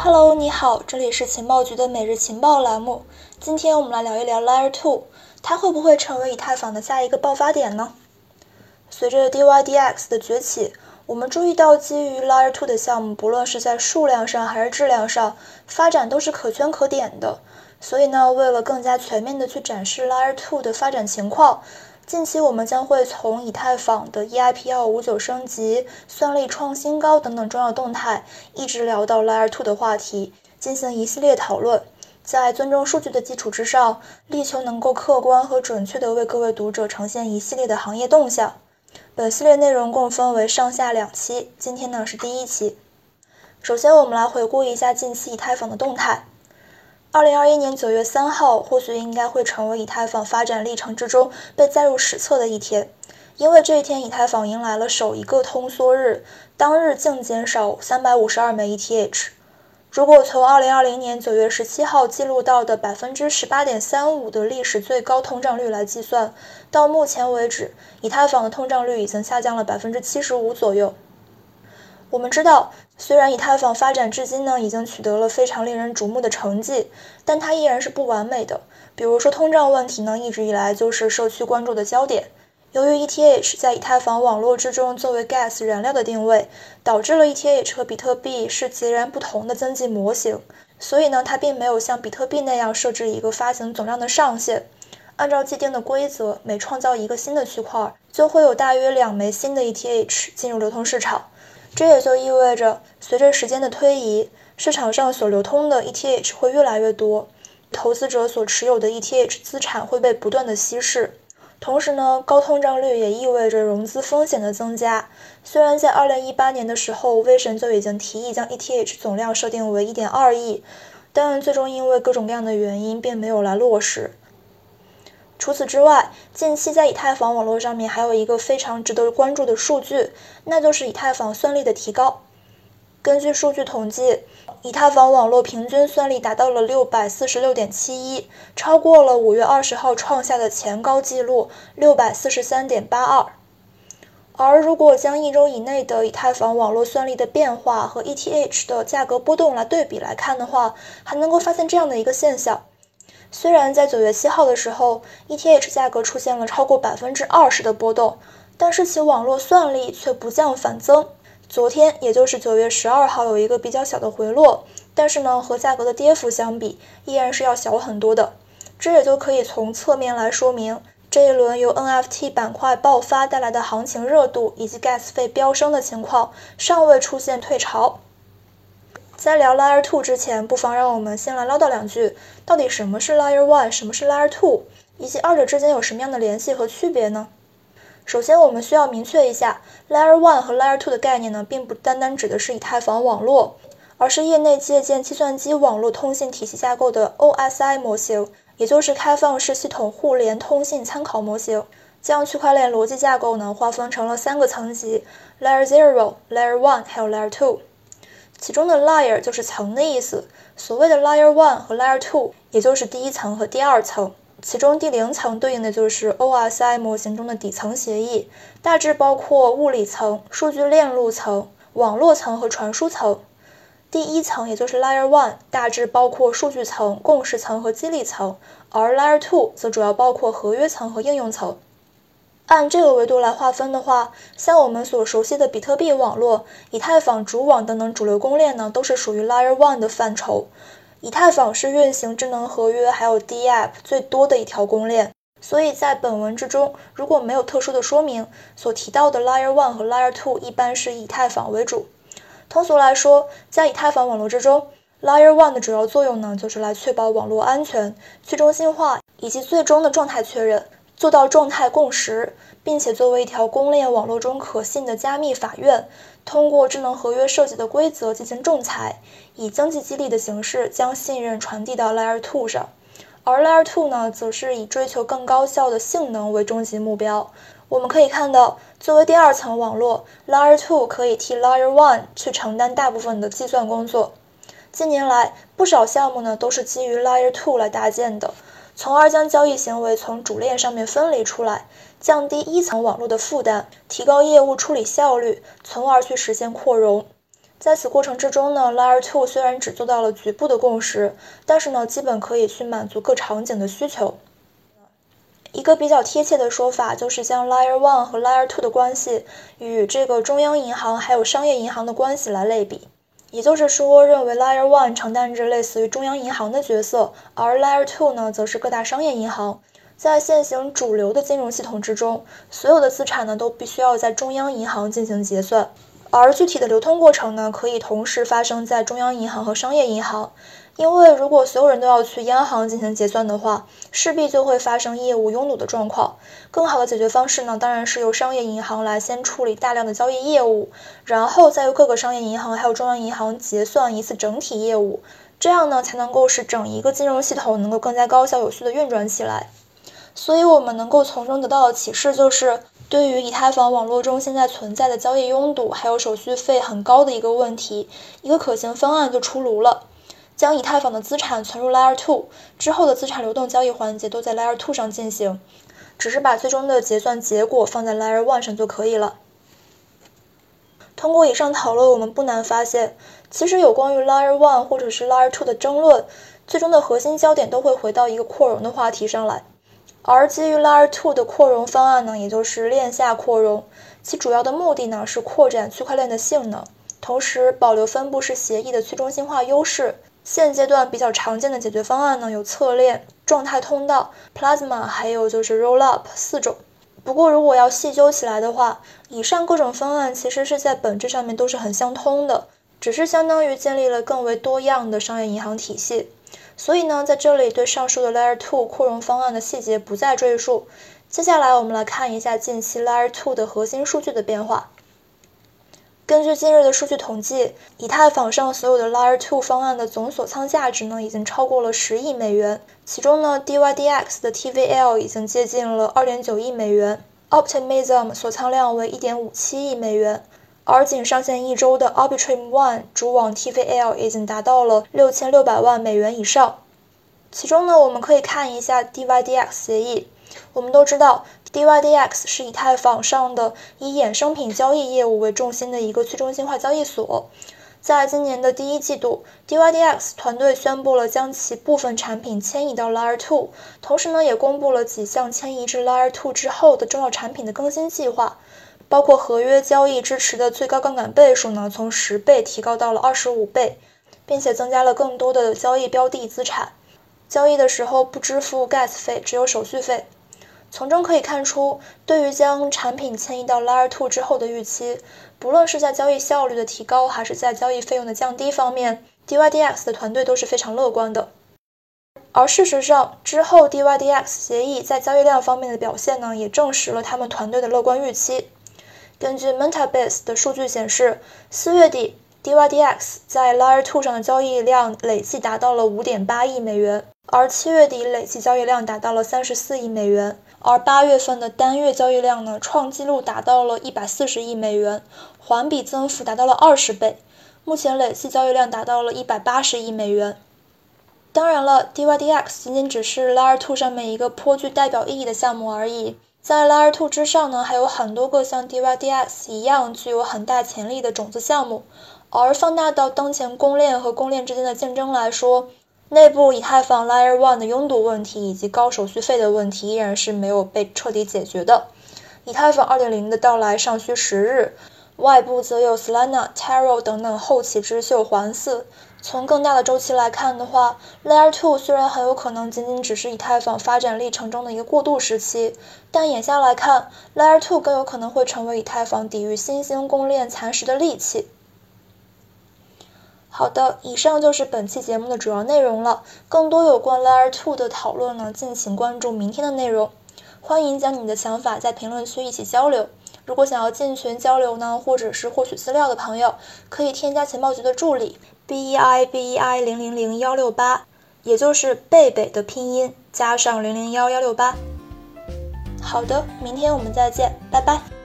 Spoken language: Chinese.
Hello，你好，这里是情报局的每日情报栏目。今天我们来聊一聊 Layer 2，它会不会成为以太坊的下一个爆发点呢？随着 DYDX 的崛起，我们注意到基于 Layer 2的项目，不论是在数量上还是质量上，发展都是可圈可点的。所以呢，为了更加全面的去展示 Layer 2的发展情况。近期我们将会从以太坊的 EIP 幺五九升级、算力创新高等等重要动态，一直聊到 Layer 2的话题，进行一系列讨论。在尊重数据的基础之上，力求能够客观和准确地为各位读者呈现一系列的行业动向。本系列内容共分为上下两期，今天呢是第一期。首先，我们来回顾一下近期以太坊的动态。二零二一年九月三号，或许应该会成为以太坊发展历程之中被载入史册的一天，因为这一天以太坊迎来了首一个通缩日，当日净减少三百五十二枚 ETH。如果从二零二零年九月十七号记录到的百分之十八点三五的历史最高通胀率来计算，到目前为止，以太坊的通胀率已经下降了百分之七十五左右。我们知道，虽然以太坊发展至今呢，已经取得了非常令人瞩目的成绩，但它依然是不完美的。比如说通胀问题呢，一直以来就是社区关注的焦点。由于 ETH 在以太坊网络之中作为 gas 燃料的定位，导致了 ETH 和比特币是截然不同的经济模型。所以呢，它并没有像比特币那样设置一个发行总量的上限。按照既定的规则，每创造一个新的区块，就会有大约两枚新的 ETH 进入流通市场。这也就意味着，随着时间的推移，市场上所流通的 ETH 会越来越多，投资者所持有的 ETH 资产会被不断的稀释。同时呢，高通胀率也意味着融资风险的增加。虽然在2018年的时候，威神就已经提议将 ETH 总量设定为1.2亿，但最终因为各种各样的原因，并没有来落实。除此之外，近期在以太坊网络上面还有一个非常值得关注的数据，那就是以太坊算力的提高。根据数据统计，以太坊网络平均算力达到了六百四十六点七一，超过了五月二十号创下的前高纪录六百四十三点八二。而如果将一周以内的以太坊网络算力的变化和 ETH 的价格波动来对比来看的话，还能够发现这样的一个现象。虽然在九月七号的时候，ETH 价格出现了超过百分之二十的波动，但是其网络算力却不降反增。昨天，也就是九月十二号，有一个比较小的回落，但是呢，和价格的跌幅相比，依然是要小很多的。这也就可以从侧面来说明，这一轮由 NFT 板块爆发带来的行情热度以及 Gas 费飙升的情况，尚未出现退潮。在聊 Layer 2之前，不妨让我们先来唠叨两句，到底什么是 Layer 1，什么是 Layer 2，以及二者之间有什么样的联系和区别呢？首先，我们需要明确一下，Layer 1和 Layer 2的概念呢，并不单单指的是以太坊网络，而是业内借鉴计算机网络通信体系架构的 OSI 模型，也就是开放式系统互联通信参考模型，将区块链逻辑架构呢划分成了三个层级：Layer 0、Layer 1还有 Layer 2。其中的 layer 就是层的意思，所谓的 layer one 和 layer two，也就是第一层和第二层。其中第零层对应的就是 OSI 模型中的底层协议，大致包括物理层、数据链路层、网络层和传输层。第一层也就是 layer one，大致包括数据层、共识层和激励层，而 layer two 则主要包括合约层和应用层。按这个维度来划分的话，像我们所熟悉的比特币网络、以太坊主网等等主流公链呢，都是属于 Layer One 的范畴。以太坊是运行智能合约还有 DApp 最多的一条公链，所以在本文之中，如果没有特殊的说明，所提到的 Layer One 和 Layer Two 一般是以太坊为主。通俗来说，在以太坊网络之中，Layer One 的主要作用呢，就是来确保网络安全、去中心化以及最终的状态确认。做到状态共识，并且作为一条公链网络中可信的加密法院，通过智能合约设计的规则进行仲裁，以经济激励的形式将信任传递到 Layer 2上。而 Layer 2呢，则是以追求更高效的性能为终极目标。我们可以看到，作为第二层网络，Layer 2可以替 Layer 1去承担大部分的计算工作。近年来，不少项目呢都是基于 Layer 2来搭建的。从而将交易行为从主链上面分离出来，降低一层网络的负担，提高业务处理效率，从而去实现扩容。在此过程之中呢，Layer Two 虽然只做到了局部的共识，但是呢，基本可以去满足各场景的需求。一个比较贴切的说法就是将 Layer One 和 Layer Two 的关系与这个中央银行还有商业银行的关系来类比，也就是说，认为 Layer One 承担着类似于中央银行的角色，而 Layer Two 呢，则是各大商业银行。在现行主流的金融系统之中，所有的资产呢，都必须要在中央银行进行结算。而具体的流通过程呢，可以同时发生在中央银行和商业银行。因为如果所有人都要去央行进行结算的话，势必就会发生业务拥堵的状况。更好的解决方式呢，当然是由商业银行来先处理大量的交易业务，然后再由各个商业银行还有中央银行结算一次整体业务。这样呢，才能够使整一个金融系统能够更加高效有序的运转起来。所以，我们能够从中得到的启示就是。对于以太坊网络中现在存在的交易拥堵，还有手续费很高的一个问题，一个可行方案就出炉了：将以太坊的资产存入 Layer Two 之后的资产流动交易环节都在 Layer Two 上进行，只是把最终的结算结果放在 Layer One 上就可以了。通过以上讨论，我们不难发现，其实有关于 Layer One 或者是 Layer Two 的争论，最终的核心焦点都会回到一个扩容的话题上来。而基于 Layer Two 的扩容方案呢，也就是链下扩容，其主要的目的呢是扩展区块链的性能，同时保留分布式协议的去中心化优势。现阶段比较常见的解决方案呢有侧链、状态通道、Plasma，还有就是 Rollup 四种。不过如果要细究起来的话，以上各种方案其实是在本质上面都是很相通的，只是相当于建立了更为多样的商业银行体系。所以呢，在这里对上述的 Layer Two 扩容方案的细节不再赘述。接下来我们来看一下近期 Layer Two 的核心数据的变化。根据近日的数据统计，以太坊上所有的 Layer Two 方案的总锁仓价值呢，已经超过了十亿美元。其中呢，DYDX 的 TVL 已经接近了二点九亿美元，Optimism 锁仓量为一点五七亿美元。而仅上线一周的 Arbitrum One 主网 TVL 已经达到了六千六百万美元以上。其中呢，我们可以看一下 DYDX 协议。我们都知道，DYDX 是以太坊上的以衍生品交易业务为重心的一个去中心化交易所。在今年的第一季度，DYDX 团队宣布了将其部分产品迁移到 Layer Two，同时呢，也公布了几项迁移至 Layer Two 之后的重要产品的更新计划。包括合约交易支持的最高杠杆倍数呢，从十倍提高到了二十五倍，并且增加了更多的交易标的资产。交易的时候不支付 gas 费，只有手续费。从中可以看出，对于将产品迁移到 Layer Two 之后的预期，不论是在交易效率的提高，还是在交易费用的降低方面，DYDX 的团队都是非常乐观的。而事实上，之后 DYDX 协议在交易量方面的表现呢，也证实了他们团队的乐观预期。根据 Mentabase 的数据显示，四月底 DYDX 在 Layer 2上的交易量累计达到了五点八亿美元，而七月底累计交易量达到了三十四亿美元，而八月份的单月交易量呢，创纪录达到了一百四十亿美元，环比增幅达到了二十倍，目前累计交易量达到了一百八十亿美元。当然了，DYDX 仅仅只是 Layer 2上面一个颇具代表意义的项目而已。在 Layer 2之上呢，还有很多个像 DYDX 一样具有很大潜力的种子项目。而放大到当前公链和公链之间的竞争来说，内部以太坊 Layer One 的拥堵问题以及高手续费的问题依然是没有被彻底解决的。以太坊2.0的到来尚需时日，外部则有 Solana、Taro 等等后起之秀环伺。从更大的周期来看的话，Layer Two 虽然很有可能仅仅只是以太坊发展历程中的一个过渡时期，但眼下来看，Layer Two 更有可能会成为以太坊抵御新兴公链蚕食的利器。好的，以上就是本期节目的主要内容了。更多有关 Layer Two 的讨论呢，敬请关注明天的内容。欢迎将你的想法在评论区一起交流。如果想要进群交流呢，或者是获取资料的朋友，可以添加情报局的助理 b e i b e i 零零零幺六八，也就是贝贝的拼音加上零零幺幺六八。好的，明天我们再见，拜拜。